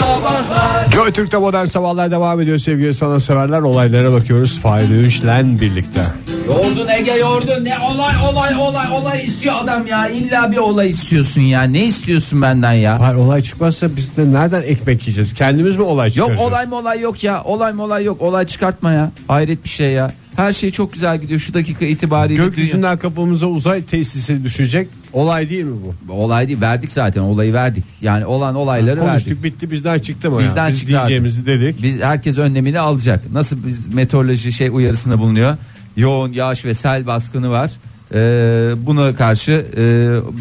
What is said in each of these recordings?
Sabahlar Joy Türk'te modern sabahlar devam ediyor sevgili sana severler. Olaylara bakıyoruz. Fahir Öğünç'le birlikte. Yoğurdun Ege yoğurdun ne olay olay olay olay istiyor adam ya illa bir olay istiyorsun ya ne istiyorsun benden ya Fahir olay çıkmazsa biz de nereden ekmek yiyeceğiz? Kendimiz mi olay Yok çıkaracağız? olay mı olay yok ya olay mı olay yok olay çıkartma ya hayret bir şey ya her şey çok güzel gidiyor şu dakika itibariyle dünya- Gökyüzünden kapımıza uzay tesisi düşecek. Olay değil mi bu? olay değil verdik zaten olayı verdik yani olan olayları Konuştuk verdik bitti bizden çıktı mı? Bizden ya? Biz çıktı abi. diyeceğimizi dedik. biz herkes önlemini alacak nasıl biz meteoroloji şey uyarısında bulunuyor yoğun yağış ve sel baskını var Ee, buna karşı e,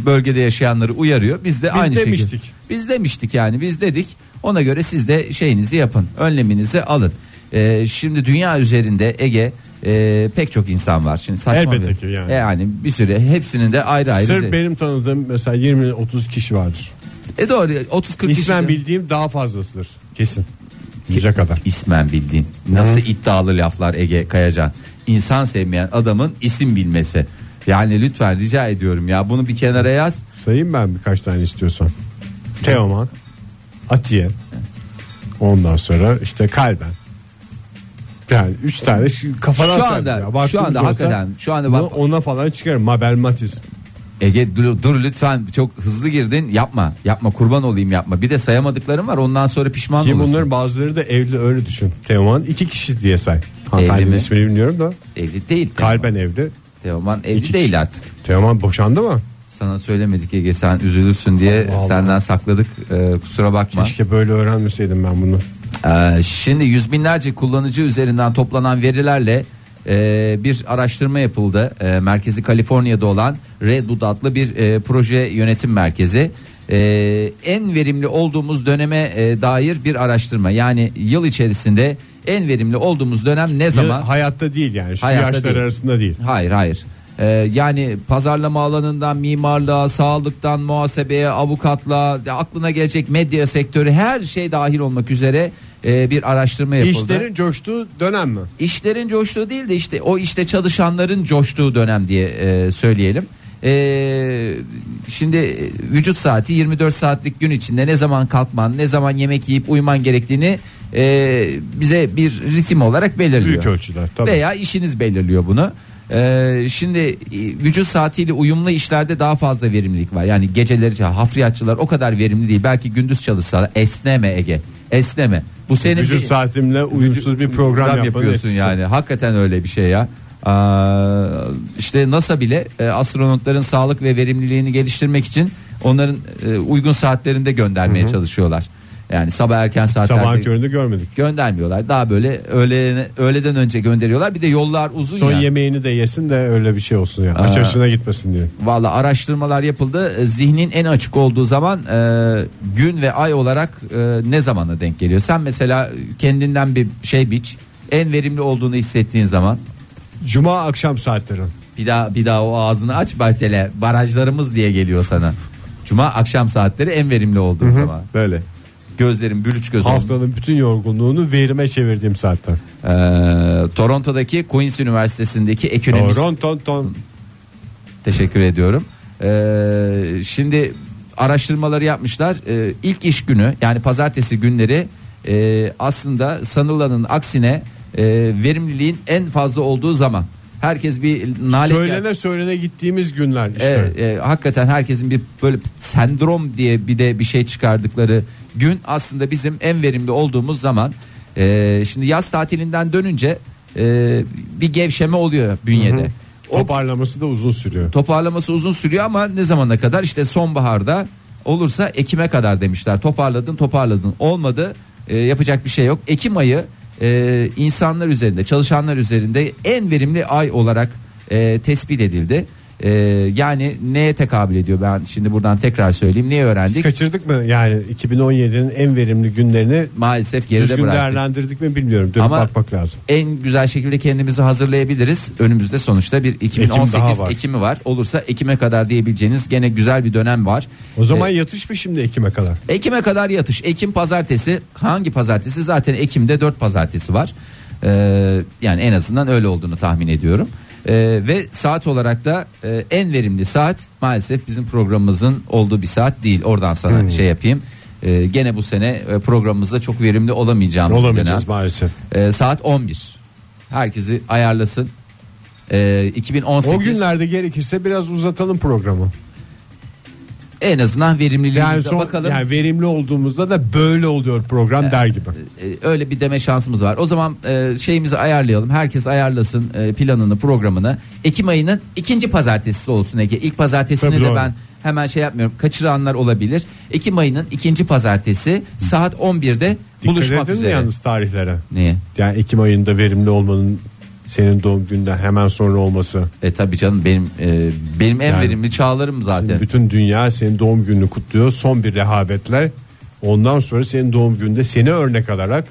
bölgede yaşayanları uyarıyor biz de Biz aynı demiştik. şekilde biz demiştik yani biz dedik ona göre siz de şeyinizi yapın önleminizi alın Ee, şimdi dünya üzerinde Ege e, pek çok insan var şimdi saçma Elbette bir- ki yani. E, yani bir süre hepsinin de ayrı ayrı Sırf benim tanıdığım mesela 20-30 kişi vardır. e doğru 30-40 İsmen kişi- bildiğim daha fazlasıdır. Kesin. Yüze kadar. İsmen bildiğin. Nasıl iddialı laflar Ege Kayacan. İnsan sevmeyen adamın isim bilmesi. Yani lütfen rica ediyorum ya bunu bir kenara yaz. Sayayım ben birkaç tane istiyorsan. Teoman, Atiye. Ondan sonra işte Kalben. Yani üç tane şu kafadan Şu anda- ya. şu anda olsa hakikaten, şu anda bak- ona falan çıkarım. Mabel Matiz. Ege dur, dur lütfen çok hızlı girdin yapma yapma kurban olayım yapma. Bir de sayamadıklarım var ondan sonra pişman Ki olursun. bunların bazıları da evli öyle düşün. Teoman iki kişi diye say. Hanımefendinin mi? ismini bilmiyorum da. Evli değil. Kalben evli. Teoman evli İki değil kişi. artık. Teoman boşandı mı? Sana söylemedik Ege sen üzülürsün diye Allah Allah. senden sakladık Ee, kusura bakma. Keşke böyle öğrenmeseydim ben bunu. Ee, şimdi yüz binlerce kullanıcı üzerinden toplanan verilerle e, bir araştırma yapıldı. E, merkezi Kaliforniya'da olan Redwood adlı bir e, proje yönetim merkezi. E, en verimli olduğumuz döneme e, dair bir araştırma. Yani yıl içerisinde en verimli olduğumuz dönem ne zaman? Ya, hayatta değil yani. Şu Hayatta yaşlar değil. arasında değil. Hayır hayır. Ee, yani pazarlama alanından mimarlığa, sağlıktan muhasebeye, avukatlığa, ya aklına gelecek medya sektörü her şey dahil olmak üzere e, bir araştırma yapıldı. İşlerin coştuğu dönem mi? İşlerin coştuğu değil de işte o işte çalışanların coştuğu dönem diye e, söyleyelim. E, şimdi vücut saati 24 saatlik gün içinde ne zaman kalkman, ne zaman yemek yiyip uyuman gerektiğini e, bize bir ritim olarak belirliyor. Büyük ölçüde tabii. Veya işiniz belirliyor bunu. Ee, şimdi e, vücut saatiyle uyumlu işlerde daha fazla verimlilik var. Yani geceleri hafriyatçılar o kadar verimli değil. Belki gündüz çalışsalar esneme Ege. Esneme. Bu senin Vücut bir- saatimle uyumsuz bir program, yapmanın yapıyorsun etkisi. yani. Hakikaten öyle bir şey ya. Aa, işte NASA bile e, astronotların sağlık ve verimliliğini geliştirmek için onların e, uygun saatlerinde göndermeye çalışıyorlar. Yani sabah erken saatlerde Sabahın köründe görmedik. göndermiyorlar. Daha böyle öğle, öğleden önce gönderiyorlar. Bir de yollar uzun Son ya. yemeğini de yesin de öyle bir şey olsun ya. Aç açına gitmesin diye. Valla araştırmalar yapıldı. E, Zihnin en açık olduğu zaman e, gün ve ay olarak e, ne zamana denk geliyor? Sen mesela kendinden bir şey biç. En verimli olduğunu hissettiğin zaman Cuma akşam saatleri. bir daha bir daha o ağzını aç mesela barajlarımız diye geliyor sana. Cuma akşam saatleri en verimli olduğu zaman. Böyle. Gözlerim bülüç göz oldu. Haftanın bütün yorgunluğunu verime çevirdiğim saatler. Ee, Toronto'daki Queen's Üniversitesi'ndeki ekonomist Ton ton ton. Teşekkür ediyorum. Ee, şimdi araştırmaları yapmışlar. Ee, ilk iş günü yani pazartesi günleri e, aslında sanılanın aksine e, verimliliğin en fazla olduğu zaman. Herkes bir nalet Söylene söylene gittiğimiz günler işte. Evet, e, hakikaten herkesin bir böyle sendrom diye bir de bir şey çıkardıkları gün aslında bizim en verimli olduğumuz zaman. E, şimdi yaz tatilinden dönünce e, bir gevşeme oluyor bünyede. O Toparlaması da uzun sürüyor. toparlaması uzun sürüyor ama ne zamana kadar işte sonbaharda olursa Ekim'e kadar demişler. Toparladın toparladın olmadı e, yapacak bir şey yok. Ekim ayı e, insanlar üzerinde çalışanlar üzerinde en verimli ay olarak e, tespit edildi. E, yani neye tekabül ediyor ben şimdi buradan tekrar söyleyeyim. Niye Biz öğrendik? kaçırdık mı yani 2017'nin en verimli günlerini Maalesef geride düzgün bıraktık. değerlendirdik mi bilmiyorum. Dönüp Ama- bakmak lazım. en güzel şekilde kendimizi hazırlayabiliriz. Önümüzde sonuçta bir 2018 daha var. Ekim'i var. Olursa Ekim'e kadar diyebileceğiniz gene güzel bir dönem var. O zaman E, yatış mı şimdi Ekim'e kadar? Ekim'e kadar yatış. Ekim pazartesi hangi pazartesi? Zaten Ekim'de 4 pazartesi var. Ee, yani en azından öyle olduğunu tahmin ediyorum. Ee, ve saat olarak da e, en verimli saat maalesef bizim programımızın olduğu bir saat değil. Oradan sana şey yapayım. E, gene bu sene e, programımızda çok verimli olamayacağımız Olamayacağız dönem. maalesef. E, saat 11. Herkesi ayarlasın. E, 2018 O günlerde gerekirse biraz uzatalım programı. En azından verimliliğimize Yani son, bakalım. yani verimli olduğumuzda da böyle oluyor program der gibi. E, öyle bir deme şansımız var. O zaman e, şeyimizi ayarlayalım. Herkes ayarlasın e, planını, programını. Ekim ayının ikinci pazartesisi olsun Ege. İlk pazartesini Tabii de doğru. ben hemen şey yapmıyorum. Kaçıranlar olabilir. Ekim ayının ikinci pazartesi saat 11'de buluşmak Dikkat edin üzere. yalnız tarihlere. Niye? Yani Ekim ayında verimli olmanın senin doğum günden hemen sonra olması. E tabii canım benim e, benim en Yani- verimli çağlarım zaten. Bütün dünya senin doğum gününü kutluyor son bir rehavetle. Ondan sonra senin doğum gününde seni örnek alarak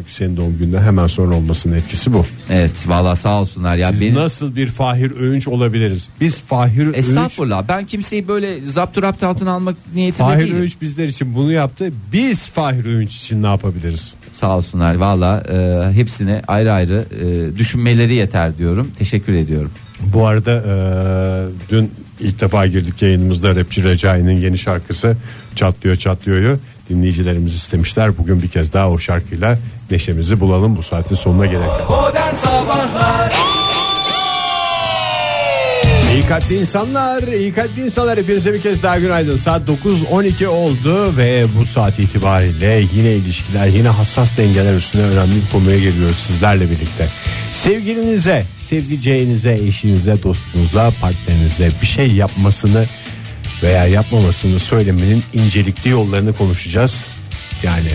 çünkü senin doğum gününden hemen sonra olmasının etkisi bu. Evet vallahi sağ olsunlar ya Biz benim nasıl bir Fahir Öğünç olabiliriz? Biz Fahir Öğünç Estağfurullah ben kimseyi böyle zapturapt altına almak niyetinde Fahir değilim. Öğünç bizler için bunu yaptı. Biz Fahir Öğünç için ne yapabiliriz? Sağ olsunlar valla e, hepsine ayrı ayrı e, düşünmeleri yeter diyorum. Teşekkür ediyorum. Bu arada e, dün ilk defa girdik yayınımızda rapçi Recai'nin yeni şarkısı Çatlıyor Çatlıyor'yu dinleyicilerimiz istemişler. Bugün bir kez daha o şarkıyla neşemizi bulalım bu saatin sonuna. Modern Sabahlar İyi kalpli insanlar, iyi kalpli insanlar hepinize bir kez daha günaydın. Saat 9.12 oldu ve bu saat itibariyle yine ilişkiler, yine hassas dengeler üstüne önemli bir konuya geliyoruz sizlerle birlikte. Sevgilinize, sevdiceğinize, eşinize, dostunuza, partnerinize bir şey yapmasını veya yapmamasını söylemenin incelikli yollarını konuşacağız. Yani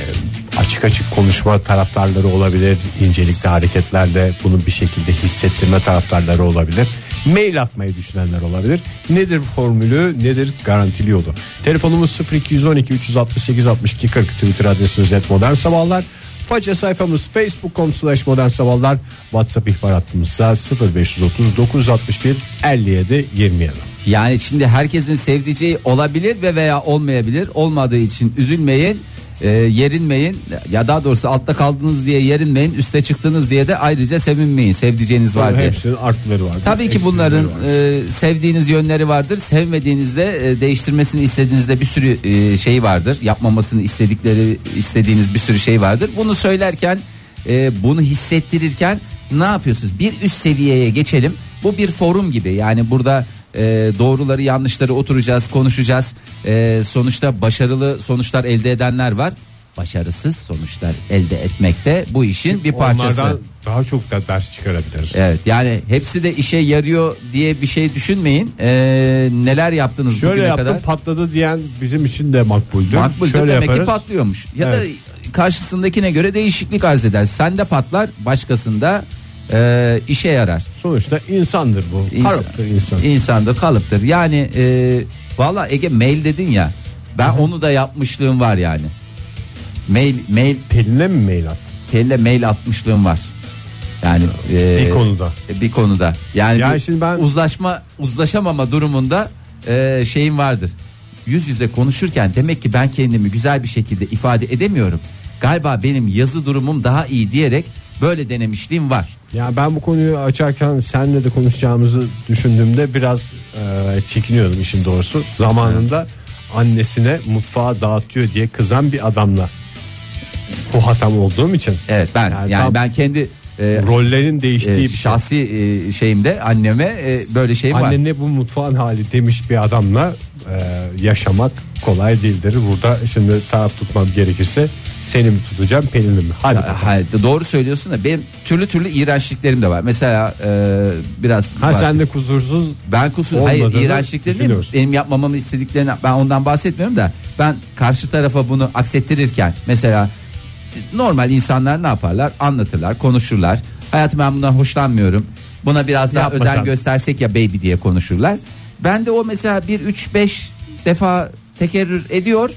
açık açık konuşma taraftarları olabilir, incelikli hareketlerle bunu bir şekilde hissettirme taraftarları olabilir. Mail atmayı düşünenler olabilir. Nedir formülü, nedir garantili yolu? Telefonumuz 0212 368 62 40 Twitter adresimiz et modern sabahlar. Faça sayfamız facebook.com slash modern sabahlar. WhatsApp ihbar hattımızsa 0530 961 57 27. Yani şimdi herkesin sevdiceği olabilir ve veya olmayabilir. Olmadığı için üzülmeyin. E, yerinmeyin ya daha doğrusu altta kaldınız diye yerinmeyin üste çıktınız diye de ayrıca sevinmeyin sevdiceğiniz var diye. Hepsinin artıları var. Tabii ki bunların e, sevdiğiniz yönleri vardır. Sevmediğinizde e, değiştirmesini istediğinizde bir sürü e, şey vardır. Yapmamasını istedikleri istediğiniz bir sürü şey vardır. Bunu söylerken e, bunu hissettirirken ne yapıyorsunuz? Bir üst seviyeye geçelim. Bu bir forum gibi. Yani burada e, doğruları yanlışları oturacağız, konuşacağız. E, sonuçta başarılı sonuçlar elde edenler var. Başarısız sonuçlar elde etmekte bu işin bir parçası. Onlardan daha çok da ders çıkarabiliriz. Evet yani hepsi de işe yarıyor diye bir şey düşünmeyin. Ee, neler yaptınız Şöyle bugüne yaptım kadar? patladı diyen bizim için de makbuldür. Makbuldür Şöyle demek yaparız. ki patlıyormuş. Ya Evet. da karşısındakine göre değişiklik arz eder. Sende patlar başkasında e, işe yarar. Sonuçta insandır bu. İnsan, Karakter insan. İnsanda kalıptır. Yani e, valla Ege mail dedin ya. Ben onu da yapmışlığım var yani. Mail mail Pelin'e mi mail attın? Pelin'e mail atmışlığım var. Yani e, Bir konuda. bir konuda. Yani, Yani şimdi ben- uzlaşma uzlaşamama durumunda e, şeyim vardır. Yüz yüze konuşurken demek ki ben kendimi güzel bir şekilde ifade edemiyorum. Galiba benim yazı durumum daha iyi diyerek böyle denemişliğim var. Ya ben bu konuyu açarken seninle de konuşacağımızı düşündüğümde biraz e, çekiniyordum işin doğrusu. Zamanında annesine mutfağı dağıtıyor diye kızan bir adamla bu hatam olduğum için Evet ben yani, Yani ben kendi e, rollerin değiştiği e, bir şey. şahsi e, şeyimde anneme e, böyle şeyim var. Annene bu mutfağın hali demiş bir adamla e, yaşamak kolay değildir. Burada şimdi taraf tutmam gerekirse seni mi tutacağım Pelin'i mi? Hadi bakalım. Ha, doğru söylüyorsun da benim türlü türlü iğrençliklerim de var. Mesela e, biraz Ha sen de kusursuz Ben kusur hayır olmadığını iğrençliklerim değil, düşünüyorsun. benim yapmamamı istediklerini ben ondan bahsetmiyorum da ben karşı tarafa bunu aksettirirken mesela normal insanlar ne yaparlar anlatırlar konuşurlar hayatım ben bundan hoşlanmıyorum buna biraz daha Yapma özen sen. göstersek ya baby diye konuşurlar ben de o mesela bir 3 5 defa tekerrür ediyor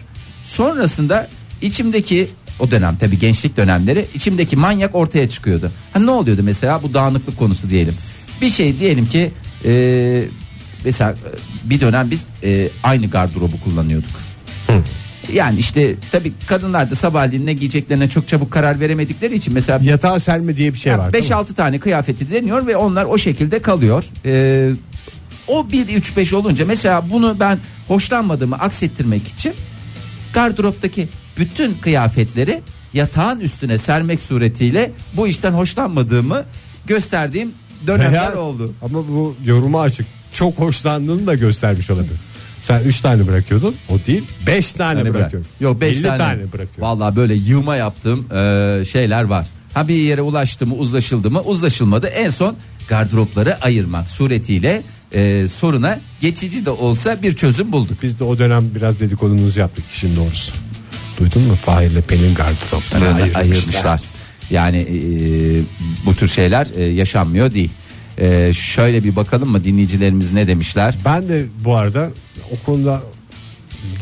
sonrasında içimdeki o dönem tabi gençlik dönemleri içimdeki manyak ortaya çıkıyordu. Ha ne oluyordu mesela bu dağınıklık konusu diyelim. Bir şey diyelim ki e, mesela e, bir dönem biz e, aynı gardırobu kullanıyorduk. Yani işte tabi kadınlar da sabahleyin ne giyeceklerine çok çabuk karar veremedikleri için mesela yatağa serme diye bir şey var. değil mi? 5-6 tane kıyafeti deniyor ve onlar o şekilde kalıyor. Ee, o 1-3-5 olunca mesela bunu ben hoşlanmadığımı aksettirmek için Gardıroptaki bütün kıyafetleri yatağın üstüne sermek suretiyle bu işten hoşlanmadığımı gösterdiğim dönemler Veya- oldu. Ama bu yoruma açık. Çok hoşlandığını da göstermiş olabilir. Sen 3 tane bırakıyordun. O değil 5 tane Hani bırak. bırakıyorum. Yok 5 50 tane. tane bırakıyorum. Vallahi böyle yığma yaptığım e, şeyler var. Ha bir yere ulaştı mı uzlaşıldı mı uzlaşılmadı. En son gardıropları ayırmak suretiyle e, soruna geçici de olsa bir çözüm bulduk. Biz de o dönem biraz dedikodunuzu yaptık işin doğrusu. Duydun mu? Fahir'le Pelin gardıropları Böyle ayırmışlar. ayırmışlar. Yani e, bu tür şeyler e, yaşanmıyor değil. E, şöyle bir bakalım mı dinleyicilerimiz ne demişler? Ben de bu arada o konuda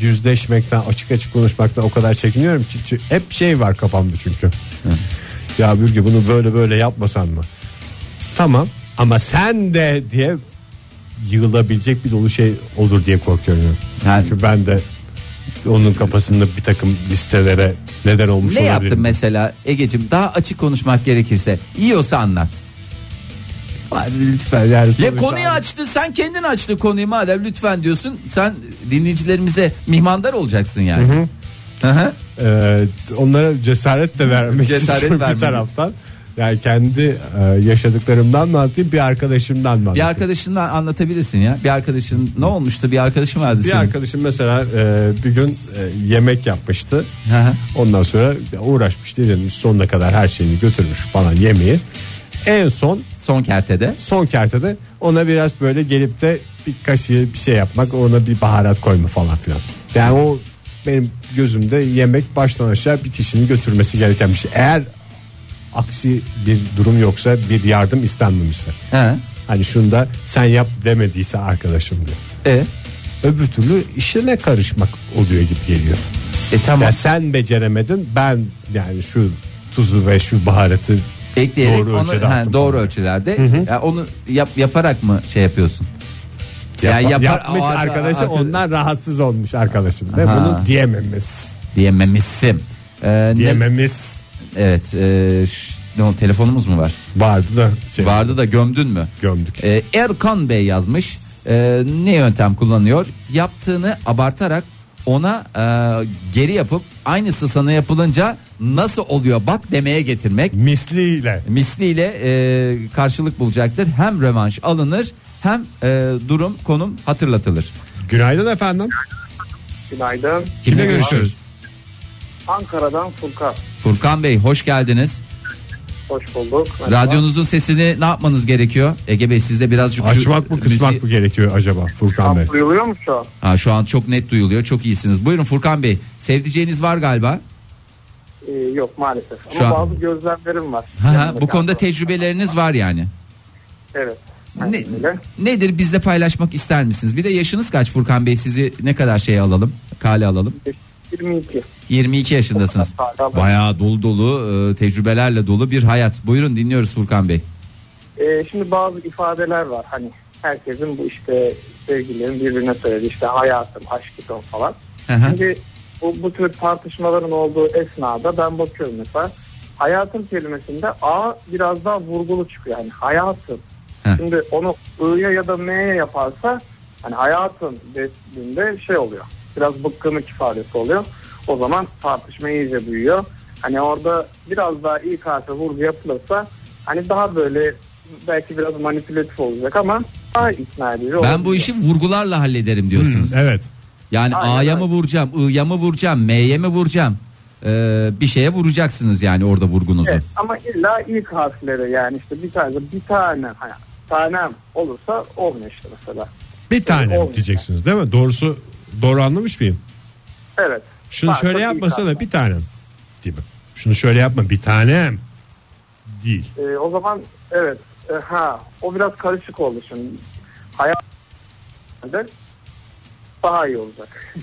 yüzleşmekten açık açık konuşmaktan o kadar çekiniyorum ki hep şey var kafamda çünkü. Ya Bürge bunu böyle böyle yapmasan mı? Tamam ama sen de diye yığılabilecek bir dolu şey olur diye korkuyorum. Yani- Çünkü ben de onun kafasında bir takım listelere neden olmuş Ne olabilirim. yaptın mesela Egeciğim daha açık konuşmak gerekirse yiyorsa anlat. Hadi lütfen yani Ya sonuçta- konuyu açtı sen kendin açtı konuyu madem lütfen diyorsun sen dinleyicilerimize mihmandar olacaksın yani. Hı hı. Ee, onlara cesaret de vermek Cesaret istiyorum bir taraftan. Yani kendi e, yaşadıklarımdan mı anlatayım bir arkadaşımdan mı Bir anlatayım? arkadaşından anlatabilirsin ya. Bir arkadaşın ne olmuştu? Bir arkadaşım vardı Bir senin. arkadaşım mesela e, bir gün e, yemek yapmıştı. Hı hı. Ondan sonra uğraşmış dilenmiş sonuna kadar her şeyini götürmüş falan yemeği. En son Son kertede. son kertede ona biraz böyle gelip de bir kaşığı bir şey yapmak ona bir baharat koyma falan filan. Yani o benim gözümde yemek baştan aşağı bir kişinin götürmesi gereken bir şey. Eğer aksi bir durum yoksa bir yardım istenmemişse. He. Hani şunu da sen yap demediyse arkadaşım diyor. E, Öbür türlü işine karışmak oluyor gibi geliyor. e tamam. Ya sen beceremedin ben yani şu tuzu ve şu baharatı Ekleyerek doğru onu ölçüde he, doğru ölçülerde ya onu yap, yaparak mı şey yapıyorsun? Yap- Yani yapar- yapmış o arka- arkadaşı arka- ondan rahatsız olmuş arkadaşım ve Aha. bunu diyememiz. Diyememişsin. Ee, Diyememiz evet. E, ş- ne o, telefonumuz mu var? vardı da şey, Vardı da gömdün mü? gömdük. Ee, Erkan Bey yazmış. Ee, ne yöntem kullanıyor? Yaptığını abartarak ona e, geri yapıp aynısı sana yapılınca nasıl oluyor bak demeye getirmek. Misliyle. Misliyle e, karşılık bulacaktır. Hem rövanş alınır hem e, durum konum hatırlatılır. Günaydın efendim. Günaydın. Kimle görüşüyoruz? Ankara'dan Furkan. Furkan Bey hoş geldiniz. Hoş bulduk. Merhaba. Radyonuzun sesini ne yapmanız gerekiyor? Ege Bey sizde birazcık şu Açmak mı kısmak müziği- mı gerekiyor acaba Furkan Bey? Tam duyuluyor mu şu an? Ha, şu an çok net duyuluyor. Çok iyisiniz. Buyurun Furkan Bey. Sevdiceğiniz var galiba. Ee, yok maalesef. Şu Ama an- bazı gözlemlerim var. Ha, ha, bu konuda tecrübeleriniz var yani. Evet. Ne, nedir bizle paylaşmak ister misiniz? Bir de yaşınız kaç Furkan Bey sizi ne kadar şey alalım kale alalım 22. 22 yaşındasınız Bayağı dolu dolu e, tecrübelerle dolu bir hayat Buyurun dinliyoruz Furkan Bey Ee, şimdi bazı ifadeler var. Hani herkesin bu işte sevgililerin birbirine söylediği işte hayatım, aşkım falan. Şimdi bu, bu tür tartışmaların olduğu esnada ben bakıyorum mesela hayatım kelimesinde A biraz daha vurgulu çıkıyor. Yani hayatım. Heh. Şimdi onu I'ya ya da M'ye yaparsa hani hayatım dediğinde şey oluyor. Biraz bıkkınlık ifadesi oluyor. O zaman tartışma iyice büyüyor. Hani orada biraz daha ilk harfe vurgu yapılırsa hani daha böyle belki biraz manipülatif olacak ama daha ikna edici Ben bu işi vurgularla hallederim diyorsunuz Evet. Yani Aynen, A'ya mı vuracağım I'ya mı vuracağım M'ye mi vuracağım Ee, Bir şeye vuracaksınız yani orada vurgunuzu Evet, ama illa ilk harfleri yani işte bir tane bir tane hani tanem olursa olmuyor işte mesela. Bir tane Olmuyor. diyeceksiniz değil mi? Doğrusu doğru anlamış mıyım? Evet. Şunu Varsa şöyle ilk yapmasa harf. da bir tanem gibi. Şunu şöyle yapma bir tanem değil. Ee, o zaman evet e, ha o biraz karışık oldu şimdi. Hayat daha iyi olacak.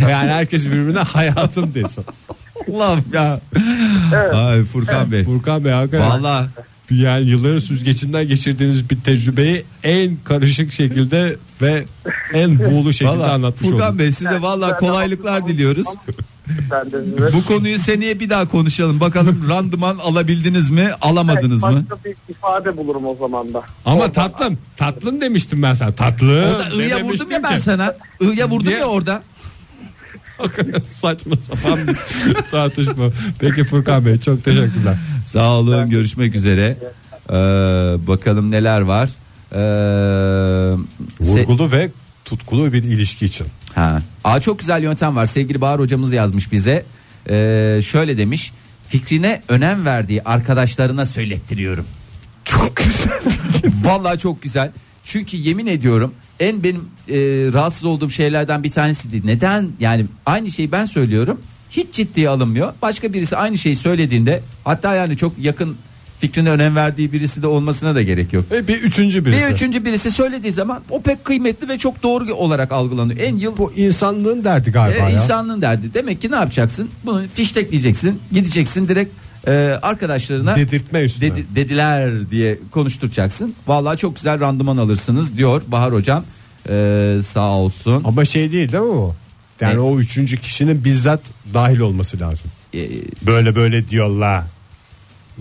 yani herkes birbirine hayatım desin. Allah'ım ya Ay Furkan Bey Furkan Bey hakikaten Valla yani yılların süzgecinden geçirdiğiniz bir tecrübeyi en karışık şekilde ve en buğulu şekilde Valla anlatmış Furkan olduk. Bey size valla kolaylıklar diliyoruz Bu konuyu seneye bir daha konuşalım. Bakalım randıman alabildiniz mi, alamadınız mı? başka bir ifade bulurum o zaman da. Ama Oradan- tatlım tatlım demiştim ben sana tatlı. Orada ı'ya vurdum ya ben ki. sana. I'ya vurdum Niye? ya orada. Saçma sapan bir tartışma. Peki Furkan Bey çok teşekkürler. Sağ olun görüşmek üzere. Ee, bakalım neler var. Ee, se- Vurgulu ve tutkulu bir ilişki için. Ha. Aa, çok güzel yöntem var. Sevgili Bahar hocamız yazmış bize. Ee, şöyle demiş. Fikrine önem verdiği arkadaşlarına söylettiriyorum. Çok güzel. Vallahi çok güzel. Çünkü yemin ediyorum en benim e, rahatsız olduğum şeylerden bir tanesiydi. Neden? Yani aynı şeyi ben söylüyorum. Hiç ciddiye alınmıyor. Başka birisi aynı şeyi söylediğinde hatta yani çok yakın fikrine önem verdiği birisi de olmasına da gerek yok. Ve bir üçüncü birisi. Bir üçüncü birisi söylediği zaman o pek kıymetli ve çok doğru olarak algılanıyor. En yıl Bu insanlığın derdi galiba e, ya. insanlığın derdi. Demek ki ne yapacaksın? Bunu fiştekleyeceksin. Gideceksin direkt e, arkadaşlarına Dedirtme üstüne. dedi- dediler diye konuşturacaksın. Vallahi çok güzel randıman alırsınız diyor Bahar hocam. E, sağ olsun. Ama şey değil değil mi o? Yani Ne? o üçüncü kişinin bizzat dahil olması lazım. E, Böyle böyle diyorlar.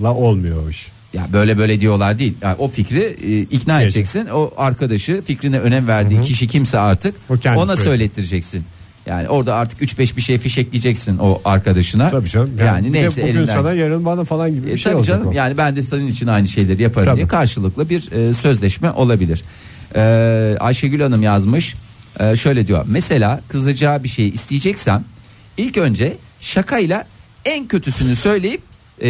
La olmuyor o iş. ya böyle böyle diyorlar değil. Yani o fikri e, ikna Gelecek. edeceksin. O arkadaşı fikrine önem verdiği kişi kimse artık O kendi ona söyleyecek. söylettireceksin. Yani orada artık 3-5 bir şey fişekleyeceksin o arkadaşına. Tabii canım. Yani, Yani, neyse bugün elinden. sana yarın bana falan gibi bir E, şey tabii olacak canım o. yani ben de senin için aynı şeyleri yaparım Tabii. diye karşılıklı bir e, sözleşme olabilir. E, Ayşegül Hanım yazmış. E, şöyle diyor. Mesela kızacağı bir şeyi isteyeceksem ilk önce şakayla en kötüsünü söyleyip e,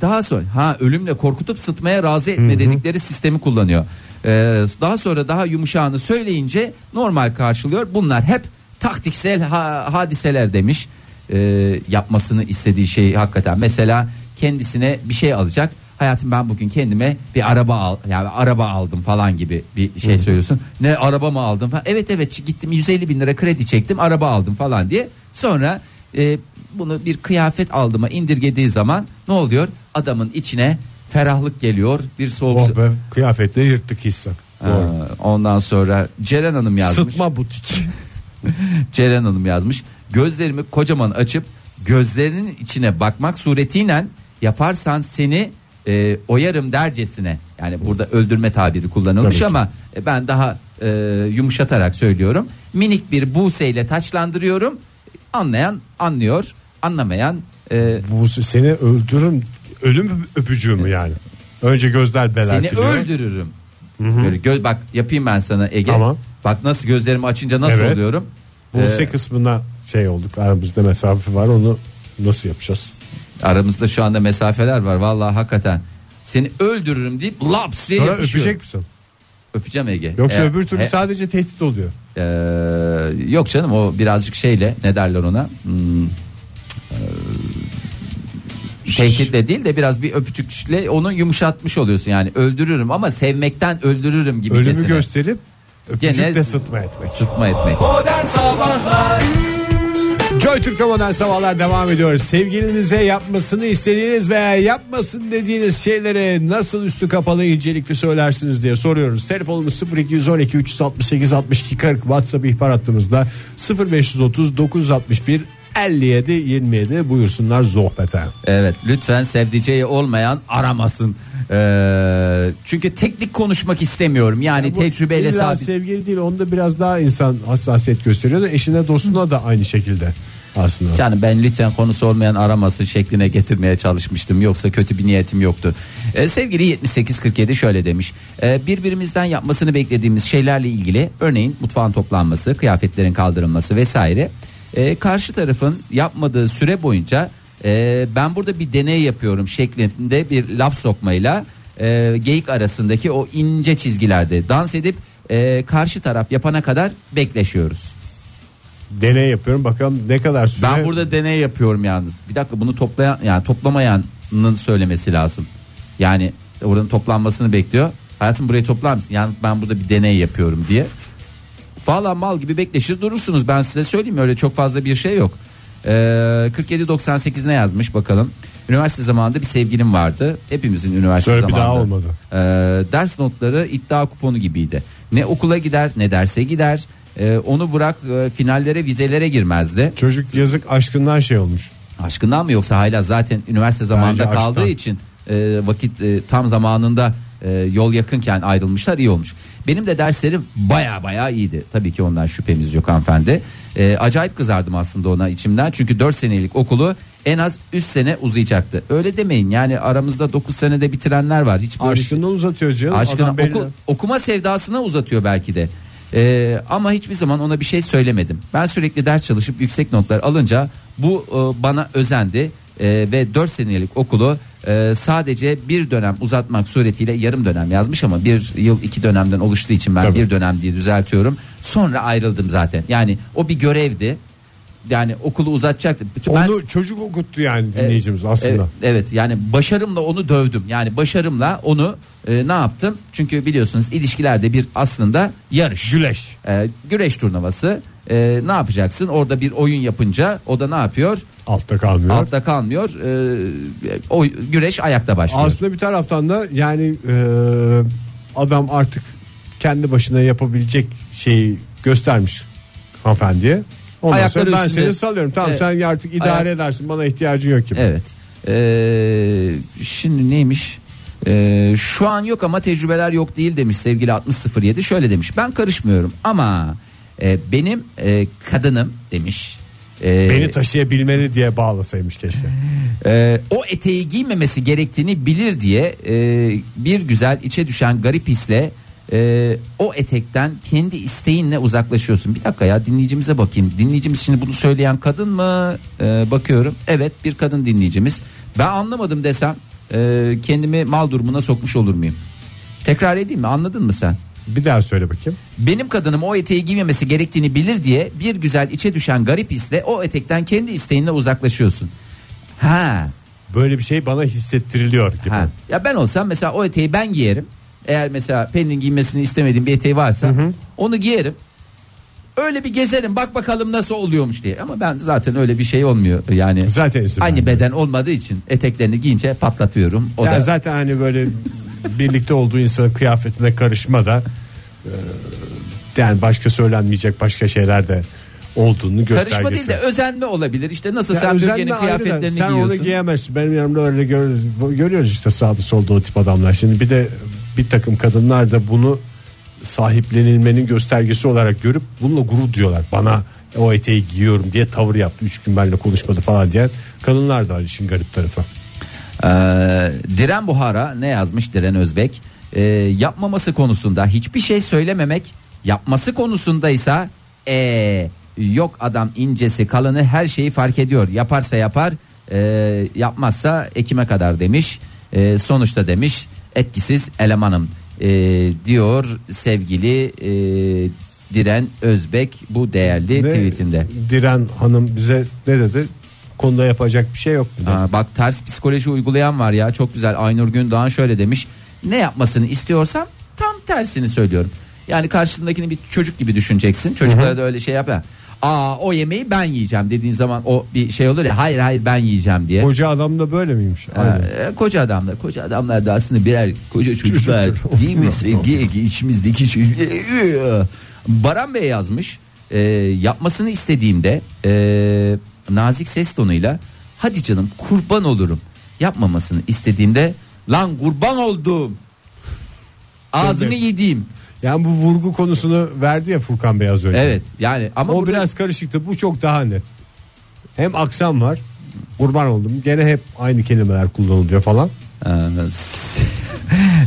daha sonra ha ölümle korkutup sıtmaya razı etme dedikleri sistemi kullanıyor. E, daha sonra daha yumuşağını söyleyince normal karşılıyor. Bunlar hep taktiksel ha- hadiseler demiş. E, yapmasını istediği şey hakikaten mesela kendisine bir şey alacak. Hayatım ben bugün kendime bir araba al yani araba aldım falan gibi bir şey söylüyorsun. Ne araba mı aldım falan. Evet evet gittim 150 bin lira kredi çektim araba aldım falan diye. Sonra e, bunu bir kıyafet aldığıma indirgediği zaman ne oluyor? Adamın içine ferahlık geliyor. Bir soğuk Oh be kıyafetle yırttık hissen. Doğru. Ondan sonra Ceren Hanım yazmış. Sıtma butik. Ceren Hanım yazmış. Gözlerimi kocaman açıp gözlerinin içine bakmak suretiyle yaparsan seni e, oyarım dercesine. Yani burada öldürme tabiri kullanılmış Tabii ki. ama e, ben daha e, yumuşatarak söylüyorum. Minik bir buseyle taçlandırıyorum. Anlayan anlıyor, anlamayan e, Bu seni öldürürüm. Ölüm öpücüğü mü yani? Önce gözler seni belertiliyor. öldürürüm. Böyle gö- bak yapayım ben sana Ege. Tamam. Bak nasıl gözlerimi açınca nasıl Evet. oluyorum? Buse Ee, kısmına şey olduk. Aramızda mesafe var. Onu nasıl yapacağız? Aramızda şu anda mesafeler var. Vallahi hakikaten. Seni öldürürüm deyip laps diye Sonra yapışıyor. öpecek misin? Öpeceğim Ege. Yoksa E, öbür türlü e, sadece tehdit oluyor. e, yok canım o birazcık şeyle ne derler ona? Hmm, e, tehditle değil de biraz bir öpücükle onu yumuşatmış oluyorsun yani öldürürüm ama sevmekten öldürürüm gibi Ölümü gösterip Gene- sıtma etmek. sıtma etmek. Modern Sabahlar Joy Türk'e modern sabahlar devam ediyor. Sevgilinize yapmasını istediğiniz veya yapmasın dediğiniz şeyleri nasıl üstü kapalı incelikli söylersiniz diye soruyoruz. Telefonumuz 0212 368 62 40 WhatsApp ihbar hattımızda 0530 961 57 27 buyursunlar sohbete. Evet lütfen sevdiceği olmayan aramasın. Ee, çünkü teknik konuşmak istemiyorum. Yani Bu tecrübeyle illa sabit. sevgili değil onda biraz daha insan hassasiyet gösteriyor da eşine dostuna da aynı şekilde aslında. Canım ben lütfen konusu olmayan aramasın şekline getirmeye çalışmıştım. Yoksa kötü bir niyetim yoktu. Ee, sevgili 7847 şöyle demiş. Ee, birbirimizden yapmasını beklediğimiz şeylerle ilgili örneğin mutfağın toplanması, kıyafetlerin kaldırılması vesaire. Ee, karşı tarafın yapmadığı süre boyunca e, ben burada bir deney yapıyorum şeklinde bir laf sokmayla e, geyik arasındaki o ince çizgilerde dans edip e, karşı taraf yapana kadar bekleşiyoruz. Deney yapıyorum bakalım ne kadar süre. Ben burada deney yapıyorum yalnız. Bir dakika bunu toplayan yani toplamayanın söylemesi lazım. Yani oranın toplanmasını bekliyor. Hayatım burayı toplar mısın? Yalnız ben burada bir deney yapıyorum diye. Valla mal gibi bekleşir durursunuz. Ben size söyleyeyim öyle çok fazla bir şey yok. Ee, 47-98 ne yazmış bakalım. Üniversite zamanında bir sevgilim vardı. Hepimizin üniversite Sonra bir zamanında. daha olmadı. Ee, ders notları iddia kuponu gibiydi. Ne okula gider ne derse gider. Ee, onu bırak e, finallere vizelere girmezdi. Çocuk yazık aşkından şey olmuş. Aşkından mı yoksa hala zaten üniversite zamanında Bence kaldığı aşktan. için e, vakit e, tam zamanında e, yol yakınken ayrılmışlar iyi olmuş. Benim de derslerim baya baya iyiydi. Tabii ki ondan şüphemiz yok hanımefendi. E, acayip kızardım aslında ona içimden. Çünkü 4 senelik okulu en az 3 sene uzayacaktı. Öyle demeyin yani aramızda 9 senede bitirenler var. Hiç böyle şey- uzatıyor canım. Aşkına belli. oku- okuma sevdasına uzatıyor belki de. Ee, ama hiçbir zaman ona bir şey söylemedim. Ben sürekli ders çalışıp yüksek notlar alınca bu e, bana özendi Ee, ve 4 senelik okulu e, sadece bir dönem uzatmak suretiyle yarım dönem yazmış ama bir yıl iki dönemden oluştuğu için ben Tabii. bir dönem diye düzeltiyorum. Sonra ayrıldım zaten. Yani o bir görevdi. Yani okulu uzatacaktı. Ben- Onu çocuk okuttu yani dinleyicimiz aslında. Evet, evet yani başarımla onu dövdüm. Yani başarımla onu e, ne yaptım? Çünkü biliyorsunuz ilişkilerde bir aslında yarış. Güleş. E, güreş turnuvası. E, ne yapacaksın? Orada bir oyun yapınca o da ne yapıyor? Altta kalmıyor. Altta kalmıyor. E, o güreş ayakta başlıyor. Aslında bir taraftan da yani e, adam artık kendi başına yapabilecek şeyi göstermiş hanımefendiye. Ondan Ayakları sonra ben üstünde- seni salıyorum. Tamam Evet. sen artık idare Ayak- edersin. Bana ihtiyacın yok gibi. Evet. E, şimdi neymiş? E, şu an yok ama tecrübeler yok değil demiş sevgili 6007. Şöyle demiş. Ben karışmıyorum ama e, benim e, kadınım demiş. E, Beni taşıyabilmeli diye bağlasaymış keşke. e, o eteği giymemesi gerektiğini bilir diye e, bir güzel içe düşen garip hisle e, o etekten kendi isteğinle uzaklaşıyorsun. Bir dakika ya dinleyicimize bakayım. Dinleyicimiz şimdi bunu söyleyen kadın mı? E, bakıyorum. Evet bir kadın dinleyicimiz. Ben anlamadım desem e, kendimi mal durumuna sokmuş olur muyum? Tekrar edeyim mi? Anladın mı sen? Bir daha söyle bakayım. Benim kadınım o eteği giymemesi gerektiğini bilir diye bir güzel içe düşen garip hisle o etekten kendi isteğinle uzaklaşıyorsun. Ha, Böyle bir şey bana hissettiriliyor gibi. ha. Ya ben olsam mesela o eteği ben giyerim. Eğer mesela Pelin'in giymesini istemediğim bir eteği varsa onu giyerim. Öyle bir gezerim bak bakalım nasıl oluyormuş diye. Ama ben zaten öyle bir şey olmuyor. Yani Zaten izin aynı beden olmadığı için eteklerini giyince patlatıyorum. O Yani da zaten hani böyle birlikte olduğu insanın kıyafetine karışma da yani başka söylenmeyecek başka şeyler de olduğunu göstergesi. karışma değil de özenme olabilir. İşte nasıl Ya sen da kıyafetlerini sen giyiyorsun. onu giyemezsin. Benim yanımda öyle görüyoruz, görüyoruz işte sağda solda o tip adamlar. Şimdi bir de bir takım kadınlar da bunu sahiplenilmenin göstergesi olarak görüp bununla gurur diyorlar. Bana o eteği giyiyorum diye tavır yaptı. Üç gün benimle konuşmadı falan diyen kadınlar da işin garip tarafı. Ee, Diren Buhara ne yazmış Diren Özbek? Ee, yapmaması konusunda hiçbir şey söylememek, yapması konusundaysa ee, yok adam incesi kalını her şeyi fark ediyor. Yaparsa yapar, ee, yapmazsa ekime kadar demiş. Ee, sonuçta demiş etkisiz elemanım ee, diyor sevgili ee, Diren Özbek bu değerli Ve tweetinde. Diren Hanım bize ne dedi? Konuda yapacak bir şey yok dedi. Aa, bak ters psikoloji uygulayan var ya çok güzel Aynur Gündoğan şöyle demiş ne yapmasını istiyorsam tam tersini söylüyorum yani karşısındakini bir çocuk gibi düşüneceksin çocuklara da öyle şey yap ya. Aa o yemeği ben yiyeceğim dediğin zaman o bir şey olur ya hayır hayır ben yiyeceğim diye. Koca adam da böyle miymiş? Aynen. Ee, koca adamlar koca adamlar da aslında birer koca çocuklar değil mi sevgi içimizdeki şey. Baran Bey yazmış Ee, yapmasını istediğimde ee, nazik ses tonuyla hadi canım kurban olurum yapmamasını istediğimde lan kurban oldum ağzını yediğim Yani bu vurgu konusunu verdi ya Furkan Beyaz önce. evet yani ama o burada- biraz karışıktı. Bu çok daha net. Hem aksan var. Kurban oldum. Gene hep aynı kelimeler kullanılıyor falan. Ee,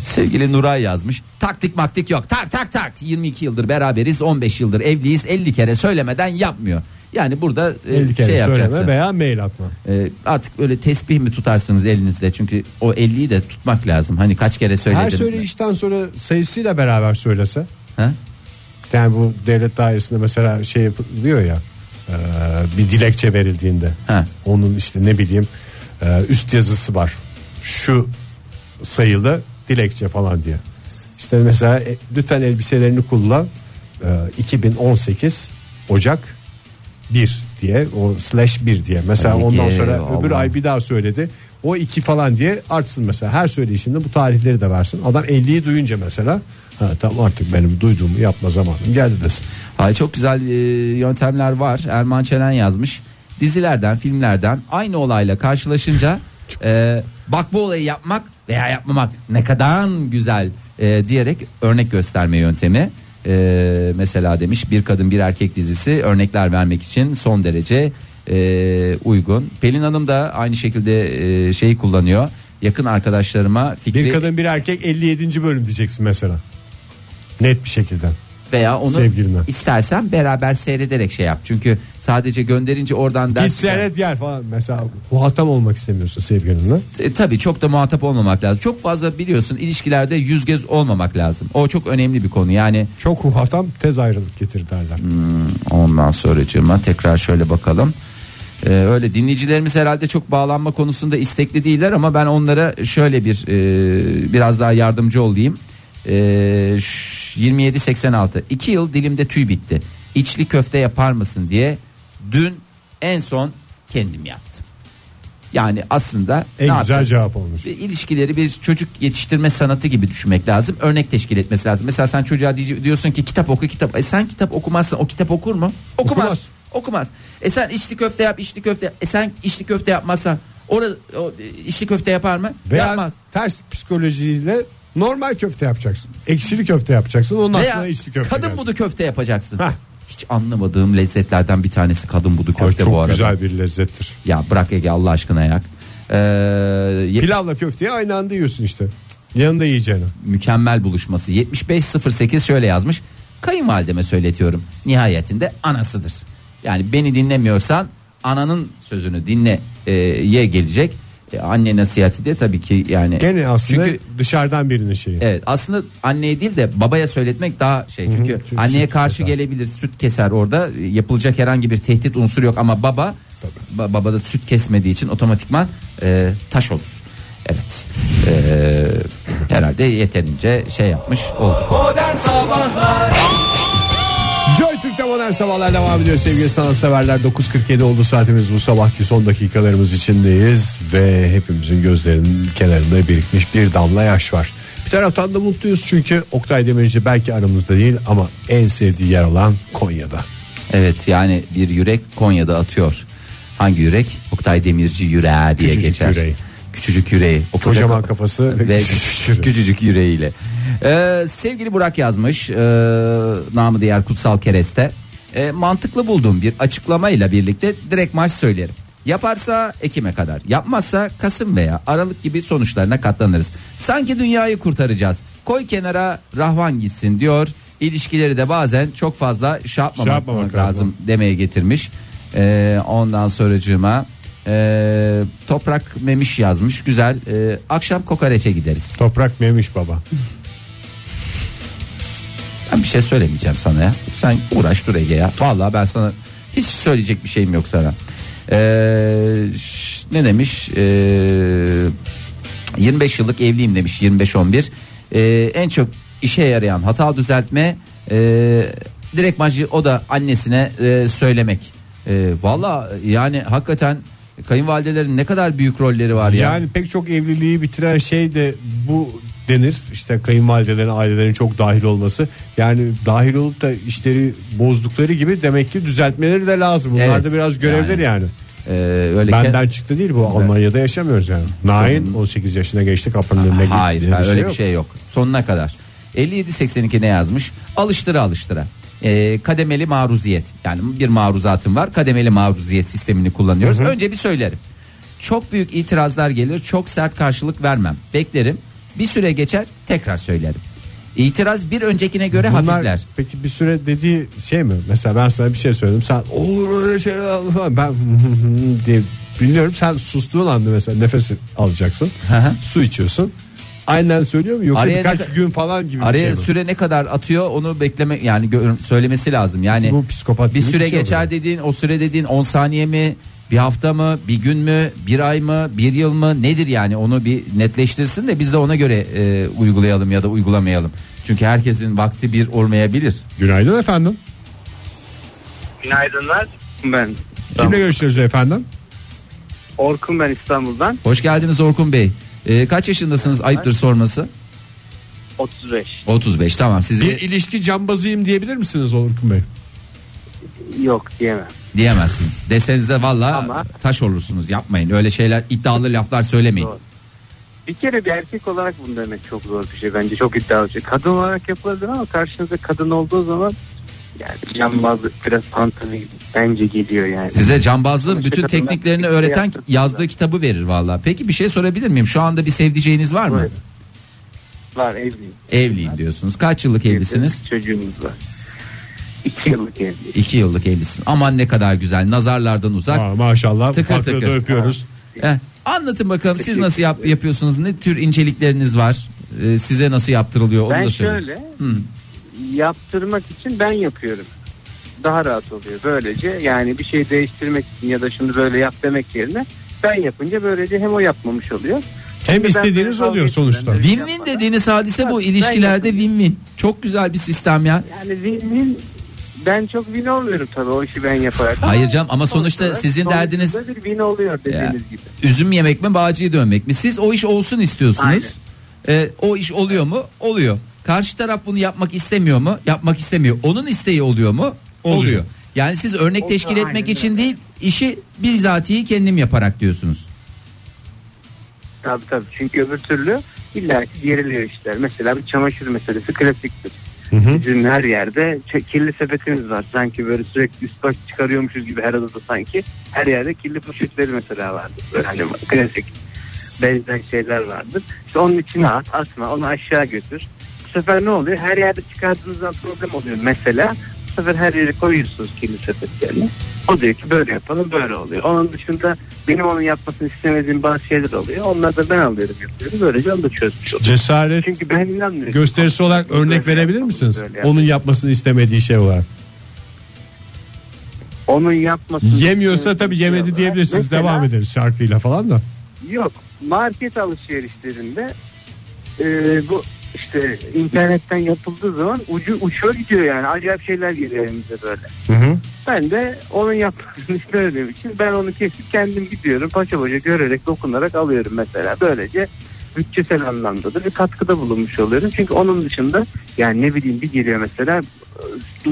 Sevgili Nuray yazmış. Taktik maktik yok. Tak tak tak. 22 yıldır beraberiz. 15 yıldır evliyiz. 50 kere söylemeden yapmıyor. Yani burada e, 50 kere şey yapacaksın. veya mail atma. E, artık öyle tesbih mi tutarsınız elinizde? Çünkü o 50'yi de tutmak lazım. Hani kaç kere söyledin. Her söyleyişten sonra sayısıyla beraber söylese. Ha? Yani bu devlet dairesinde mesela şey yapılıyor ya e, bir dilekçe verildiğinde Ha. onun işte ne bileyim e, üst yazısı var şu sayılı dilekçe falan diye işte mesela e, lütfen elbiselerini kullan e, 2018 Ocak 1 diye o slash 1 diye mesela Tabii ondan sonra Allah. öbür ay bir daha söyledi o 2 falan diye artsın mesela her söyleyişinde bu tarihleri de versin adam 50'yi duyunca mesela ha, tamam artık benim duyduğumu yapma zamanım geldi desin Ay çok güzel e, yöntemler var. Erman Çelen yazmış. Dizilerden, filmlerden aynı olayla karşılaşınca e, bak bu olayı yapmak veya yapmamak ne kadar güzel e, diyerek örnek gösterme yöntemi. E, mesela demiş bir kadın bir erkek dizisi örnekler vermek için son derece e, uygun. Pelin Hanım da aynı şekilde e, şeyi kullanıyor. Yakın arkadaşlarıma fikri Bir kadın bir erkek 57. bölüm diyeceksin mesela. Net bir şekilde. Veya onu Sevgiline. istersen beraber seyrederek şey yap. Çünkü sadece gönderince oradan ders Git seyret yer falan mesela muhatap olmak istemiyorsun sevgilinle. E, tabii çok da muhatap olmamak lazım. Çok fazla biliyorsun ilişkilerde yüz göz olmamak lazım. O çok önemli bir konu. Yani Çok muhatap tez ayrılık getirir derler. ondan sonracığıma tekrar şöyle bakalım. Ee, öyle dinleyicilerimiz herhalde çok bağlanma konusunda istekli değiller ama ben onlara şöyle bir e, biraz daha yardımcı olayım. Ş- 2786 2 yıl dilimde tüy bitti. İçli köfte yapar mısın diye dün en son kendim yaptım. Yani aslında En güzel yapıyoruz? cevap olmuş. İlişkileri bir çocuk yetiştirme sanatı gibi düşünmek lazım. Örnek teşkil etmesi lazım. Mesela sen çocuğa diyorsun ki kitap oku kitap. E sen kitap okumazsan o kitap okur mu? Okumaz. Okumaz. Okumaz. E sen içli köfte yap, içli köfte. yap. E sen içli köfte yapmazsan orada o, e, içli köfte yapar mı? Veya Yapmaz. ters psikolojiyle normal köfte yapacaksın. Ekşili köfte yapacaksın. Onun Veya aklına içli köfte kadın gelsin. budu köfte yapacaksın. Heh. Hiç anlamadığım lezzetlerden bir tanesi kadın budu Ay, köfte çok bu arada. güzel bir lezzettir. Ya bırak Ege Allah aşkına yak. Ee, ye- Pilavla köfteyi aynı anda yiyorsun işte. Yanında yiyeceğini. mükemmel buluşması 7508 şöyle yazmış kayınvalideme söyletiyorum nihayetinde anasıdır yani beni dinlemiyorsan ananın sözünü dinle e, ye gelecek E, anne nasihati de tabii ki yani Gene aslında çünkü dışarıdan birinin şeyi. Evet aslında anneye değil de babaya söyletmek daha şey çünkü çünkü anneye karşı keser. gelebilir süt keser orada yapılacak herhangi bir tehdit unsuru yok ama baba ba- baba da süt kesmediği için otomatikman e, taş olur. Evet E, herhalde yeterince şey yapmış oldu. Modern Sabahlar Türk'te modern sabahlar devam ediyor sevgili sanatseverler 9.47 oldu saatimiz bu sabahki son dakikalarımız içindeyiz ve hepimizin gözlerinin kenarında birikmiş bir damla yaş var. Bir taraftan da mutluyuz çünkü Oktay Demirci belki aramızda değil ama en sevdiği yer olan Konya'da. Evet yani bir yürek Konya'da atıyor. Hangi yürek? Oktay Demirci yüreği diye Küçücük geçer. yüreği. Küçücük yüreği. O koca Kocaman kafa- kafası ve ve küçücük yüreği. küçücük yüreğiyle. Ee, sevgili Burak yazmış. E, namı diğer kutsal kereste. E, mantıklı bulduğum bir açıklamayla birlikte direkt maç söylerim. Yaparsa Ekim'e kadar, yapmazsa Kasım veya Aralık gibi sonuçlarına katlanırız. Sanki dünyayı kurtaracağız. Koy kenara Rahvan gitsin diyor. İlişkileri de bazen çok fazla şey yapmamak, Şey yapmamak lazım, lazım. demeye getirmiş. Ee, ondan sonracığıma e, Toprak Memiş yazmış. Güzel. Ee, akşam kokoreçe gideriz. Toprak memiş baba. Ben bir şey söylemeyeceğim sana ya. Sen uğraş dur Ege ya. Vallahi ben sana hiç söyleyecek bir şeyim yok sana. Ee, ş- ne demiş? Ee, 25 yıllık evliyim demiş 25-11. Ee, en çok işe yarayan hata düzeltme e, direkt macı o da annesine e, söylemek. E, Valla yani hakikaten kayınvalidelerin ne kadar büyük rolleri var ya. Yani pek çok evliliği bitiren şey de bu denir. İşte kayınvalidelerin ailelerin çok dahil olması. Yani dahil olup da işleri bozdukları gibi demek ki düzeltmeleri de lazım. Bunlar Evet. da biraz görevleri yani. Ee, öyle Benden çıktı değil bu Almanya'da yaşamıyoruz yani. Nain 18 yaşına geçti kapının önüne gitti. Hayır öyle bir yok. şey yok. Sonuna kadar. 5782 ne yazmış? Alıştıra alıştıra. Ee, kademeli maruziyet. Yani bir maruzatım var. Kademeli maruziyet sistemini kullanıyoruz. Önce bir söylerim. Çok büyük itirazlar gelir. Çok sert karşılık vermem. Beklerim. Bir süre geçer. Tekrar söylerim. İtiraz bir öncekine göre Bunlar hafifler. peki bir süre dediği şey mi? Mesela ben sana bir şey söyledim. Sen olur öyle şeyler al-" ben diye bilmiyorum. Sen sustuğun anda mesela nefes alacaksın. Hı hı. su içiyorsun. Aynen söylüyor mu yoksa Araya birkaç ne- gün falan gibi bir Araya şey mi? süre ne kadar atıyor onu bekleme yani gö- söylemesi lazım. Yani Bu psikopat bir süre bir şey geçer oluyor. dediğin o süre dediğin 10 saniye mi bir hafta mı bir gün mü bir ay mı bir yıl mı nedir yani onu bir netleştirsin de biz de ona göre e, uygulayalım ya da uygulamayalım. Çünkü herkesin vakti bir olmayabilir. Günaydın efendim. Günaydınlar. Ben. Kimle görüşüyoruz efendim? Orkun ben İstanbul'dan. Hoş geldiniz Orkun Bey. E, kaç yaşındasınız ayıptır sorması? 35. 35 tamam sizi Bir ilişki cambazıyım diyebilir misiniz Orkun Bey? Yok diyemem. diyemezsiniz. Deseniz de valla Ama- taş olursunuz yapmayın öyle şeyler iddialı laflar söylemeyin. Doğru. Bir kere bir erkek olarak bunu demek çok zor bir şey bence çok iddialı bir şey. Kadın olarak yapılabilir ama karşınızda kadın olduğu zaman yani cambazlık biraz fantezi bence geliyor yani. Size cambazlığın Sonuçta bütün kadınlar tekniklerini bir şey öğreten yazdığı kitabı verir valla. Peki bir şey sorabilir miyim? Şu anda bir sevdiceğiniz var mı? Buyurun. Var evliyim. Evliyim diyorsunuz. Kaç yıllık evlisiniz? Çocuğumuz var. İki yıllık evli. İki yıllık evlisiniz. Aman ne kadar güzel. Nazarlardan uzak. Ha, maşallah Tıkır tıkır. da öpüyoruz. Eh, anlatın bakalım siz nasıl yap, yapıyorsunuz? Ne tür incelikleriniz var? Ee, size nasıl yaptırılıyor? Onu Ben da söyleyin. şöyle Hı. Yaptırmak için ben yapıyorum. Daha rahat oluyor böylece. Yani bir şey değiştirmek için ya da şunu böyle yap demek yerine ben yapınca böylece hem o yapmamış oluyor. Hem Şimdi istediğiniz oluyor sonuçta. Win-win dediğiniz hadise bu. İlişkilerde win-win. Çok güzel bir sistem ya. Yani win-win ben çok win olmuyorum tabii o işi ben yaparak. Hayır canım ama sonuçta sizin sonuçta derdiniz bir win oluyor dediğiniz Ya. gibi. üzüm yemek mi bağcıyı dönmek mi? Siz o iş olsun istiyorsunuz. Ee, o iş oluyor mu? Oluyor. Karşı taraf bunu yapmak istemiyor mu? Yapmak istemiyor. Onun isteği oluyor mu? Oluyor. Oluyor. Yani siz örnek O- teşkil etmek öyle. için değil, işi bizatihi kendim yaparak diyorsunuz. Tabii tabii çünkü öbür türlü illa ki geriliyor işler. Mesela bir çamaşır meselesi klasiktir. Bizim her yerde kirli sepetimiz var. Sanki böyle sürekli üst baş çıkarıyormuşuz gibi her odada sanki. Her yerde kirli poşetleri mesela vardır. Böyle hani klasik benzer şeyler vardır. İşte onun içine at, atma, onu aşağı götür. Sefer ne oluyor? Her yerde çıkardığınızdan problem oluyor. Mesela bu sefer her yere koyuyorsunuz kirli sepetlerini. O diyor ki böyle yapalım böyle oluyor. Onun dışında benim onun yapmasını istemediğim bazı şeyler oluyor. Onları da ben alıyorum yapıyorum. Böylece onu da çözmüş oluyorum. Cesaret Çünkü ben inanmıyorum. gösterisi olarak örnek Böyle verebilir yapalım, misiniz? böyle yapalım. Onun yapmasını istemediği şey olarak. onun yapmasını Yemiyorsa tabii şey yemedi diyebilirsiniz. Mesela- Devam ederiz şarkıyla falan da. Yok. Market alışverişlerinde e, bu işte internetten yapıldığı zaman ucu uçuyor gidiyor yani. Acayip şeyler geliyor elimize böyle. Ben de onun yapmasını istemediğim için ben onu kesip kendim gidiyorum. Paşa paşa görerek dokunarak alıyorum mesela. Böylece bütçesel anlamda da bir katkıda bulunmuş oluyorum. Çünkü onun dışında yani ne bileyim bir geliyor mesela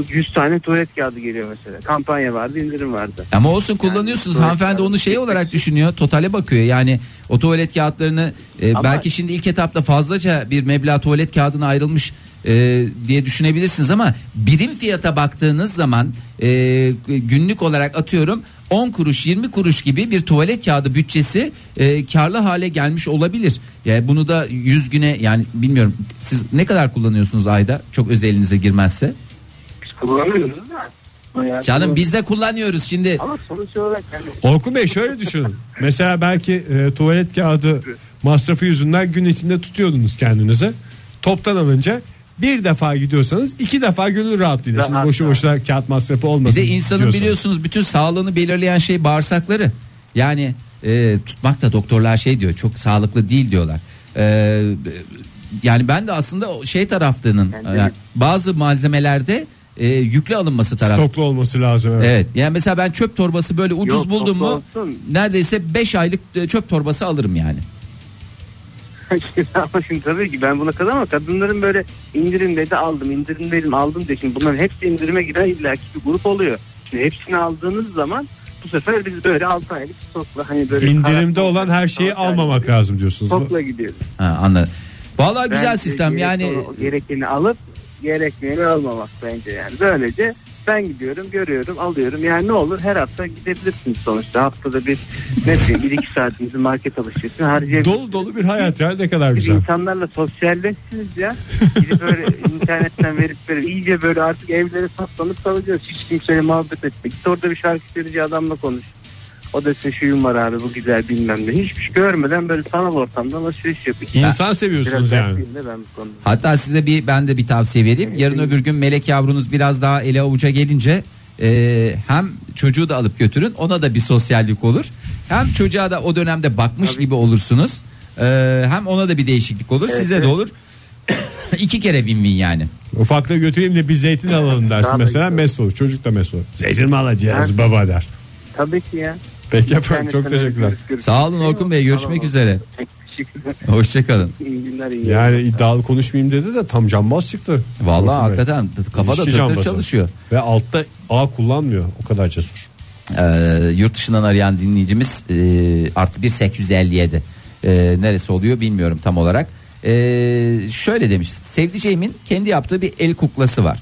100 tane tuvalet kağıdı geliyor mesela. Kampanya vardı indirim vardı. Ama olsun kullanıyorsunuz. Yani- Hanımefendi onu şey olarak düşünüyor. Totale bakıyor. Yani o tuvalet kağıtlarını e, Ama- belki şimdi ilk etapta fazlaca bir meblağ tuvalet kağıdına ayrılmış e, diye düşünebilirsiniz ama birim fiyata baktığınız zaman e, günlük olarak atıyorum 10 kuruş 20 kuruş gibi bir tuvalet kağıdı bütçesi e, karlı hale gelmiş olabilir. Yani bunu da 100 güne yani bilmiyorum siz ne kadar kullanıyorsunuz ayda çok özelinize girmezse. Kullanıyoruz da. Canım biz de kullanıyoruz şimdi. Ama sonuç olarak yani Orkun Bey şöyle düşünün. Mesela belki e, tuvalet kağıdı masrafı yüzünden gün içinde tutuyordunuz kendinizi. Toptan alınca bir defa gidiyorsanız iki defa gönül rahatlıyorsunuz. Rahat, Boşu rahat. boşuna kağıt masrafı Bir olmasın. de insanın diyorsanız. biliyorsunuz bütün sağlığını belirleyen şey bağırsakları. Yani e, tutmak da doktorlar şey diyor çok sağlıklı değil diyorlar. E, yani ben de aslında şey de- yani bazı malzemelerde e, yüklü alınması taraf. Stoklu olması lazım. Evet. Evet. Yani mesela ben çöp torbası böyle ucuz Yok, buldum mu olsun. neredeyse 5 aylık e, çöp torbası alırım yani. ama şimdi tabii ki ben buna kadar ama kadınların böyle indirimde de aldım indirimdeydim aldım diye şimdi bunların hepsi indirime giren illaki bir grup oluyor. Şimdi hepsini aldığınız zaman bu sefer biz böyle 6 aylık stokla hani böyle İndirimde olan her şeyi almamak lazım diyorsunuz. Stokla gidiyoruz. Ha, anladım. Vallahi güzel Bence sistem yani gerekeni alıp gerekmeyeni almamak bence yani. Böylece ben gidiyorum görüyorum alıyorum yani ne olur her hafta gidebilirsiniz sonuçta haftada bir ne bileyim bir iki saatinizi market alışverişine harcayabilirsiniz. Dolu dolu bir hayat ya ne kadar güzel. insanlarla sosyalleşsiniz ya. Gidip böyle internetten verip böyle iyice böyle artık evlere saklanıp kalacağız. Hiç kimseyle muhabbet etmek. Git orada bir şarkı söyleyeceği adamla konuş. O desin şuyum var abi bu güzel bilmem ne. Hiçbir şey görmeden böyle sanal ortamda alışveriş yapıyor. İnsan seviyorsunuz Biraz yani. dertliyim de ben bu konuda. Hatta size bir ben de bir tavsiye vereyim. Yarın öbür gün melek yavrunuz biraz daha ele avuca gelince e, hem çocuğu da alıp götürün ona da bir sosyallik olur. Hem çocuğa da o dönemde bakmış gibi olursunuz. E, hem ona da bir değişiklik olur. Evet, size de olur. İki kere win win yani. Ufaklığı götüreyim de bir zeytin alalım dersin Daha da mesela güzel. mes olur. Çocuk da mes olur. Zeytin mi alacağız baba der. Tabii ki ya. Peki efendim çok teşekkürler. Sağ olun Orkun Bey, görüşmek üzere. Hoşçakalın. İyi günler iyi Yani iddialı konuşmayayım dedi de tam cambaz çıktı. Vallahi Orkun Bey. hakikaten kafada İlişki tır tır cambazı. çalışıyor. Ve altta A kullanmıyor. O kadar cesur. Ee, yurt dışından arayan dinleyicimiz e, artı bir 857. E, neresi oluyor bilmiyorum tam olarak. E, şöyle demiş sevdiceğimin kendi yaptığı bir el kuklası var.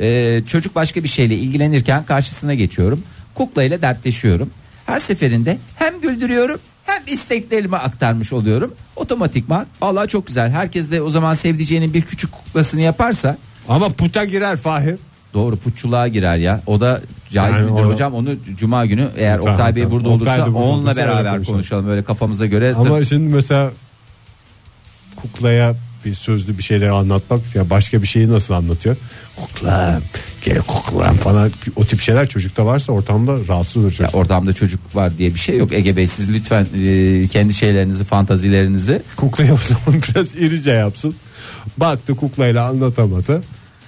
E, çocuk başka bir şeyle ilgilenirken karşısına geçiyorum. Kuklayla dertleşiyorum. Her seferinde hem güldürüyorum hem isteklerimi aktarmış oluyorum. Otomatikman vallahi çok güzel. Herkes de o zaman sevdiceğinin bir küçük kuklasını yaparsa Ama puta girer Fahir. Doğru putçuluğa girer ya. O da caiz Yani midir onu- hocam? Onu cuma günü eğer Tamam, Oktay Bey burada Oktay olursa burada onunla beraber konuşalım. konuşalım. Öyle kafamıza göre. Ama şimdi mesela kuklaya bir sözlü bir şeyleri anlatmak ya başka bir şeyi nasıl anlatıyor? Kukla, gel kukla falan o tip şeyler çocukta varsa ortamda rahatsız olur Ya çocuk. ortamda çocuk var diye bir şey yok. Ege Bey siz lütfen e, kendi şeylerinizi, fantazilerinizi Kuklaya o zaman biraz irice yapsın. Baktı kuklayla anlatamadı.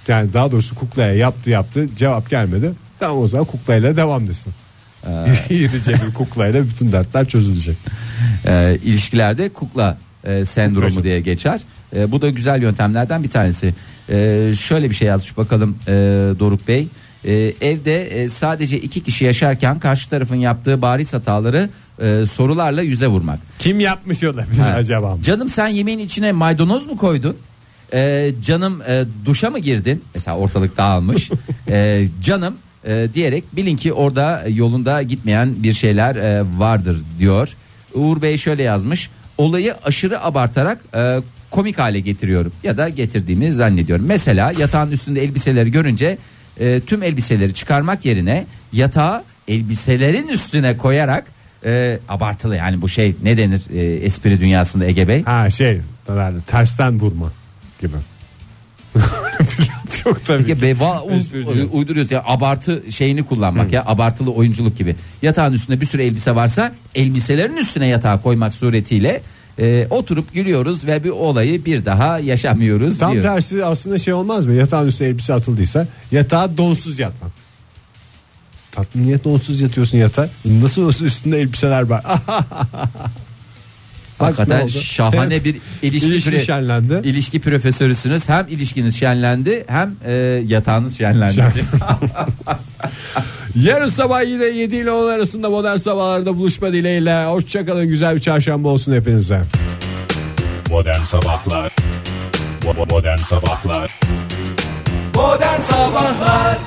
Yani daha doğrusu kuklaya yaptı yaptı cevap gelmedi. Tamam o zaman kuklayla devam desin. irice bir kuklayla bütün dertler çözülecek. e, ilişkilerde kukla e, sendromu Kuklacı. diye geçer. E, bu da güzel yöntemlerden bir tanesi. E, şöyle bir şey yazmış bakalım e, Doruk Bey. E, evde e, sadece iki kişi yaşarken karşı tarafın yaptığı bariz hataları e, sorularla yüze vurmak. Kim yapmış olabilir Ha. acaba? Canım sen yemeğin içine maydanoz mu koydun? Ee, canım e, duşa mı girdin? Mesela ortalık dağılmış. Ee, canım e, diyerek bilin ki orada yolunda gitmeyen bir şeyler e, vardır diyor. Uğur Bey şöyle yazmış. Olayı aşırı abartarak e, komik hale getiriyorum ya da getirdiğimi zannediyorum. Mesela yatağın üstünde elbiseleri görünce e, tüm elbiseleri çıkarmak yerine yatağı elbiselerin üstüne koyarak e, abartılı yani bu şey ne denir e, espri dünyasında Ege Bey? Ha şey yani tersten vurma gibi. Yok tabii. Ege. Bey va- u- uyduruyoruz ya abartı şeyini kullanmak ya abartılı oyunculuk gibi. Yatağın üstünde bir sürü elbise varsa elbiselerin üstüne yatağı koymak suretiyle e, oturup gülüyoruz ve bir olayı bir daha yaşamıyoruz Tam diyor. tersi aslında şey olmaz mı? Yatağın üstüne elbise atıldıysa yatağa donsuz yatmak. Tatlım niye donsuz yatıyorsun yatağa? Nasıl olsa üstünde elbiseler var. Hakikaten şahane bir ilişki, ilişki şenlendi. ilişki profesörüsünüz. Hem ilişkiniz şenlendi hem e, yatağınız şenlendi. Şen- Yarın sabah yine 7 ile 10 arasında modern sabahlarda buluşma dileğiyle. Hoşçakalın güzel bir çarşamba olsun hepinize. Modern Sabahlar Modern Sabahlar Modern Sabahlar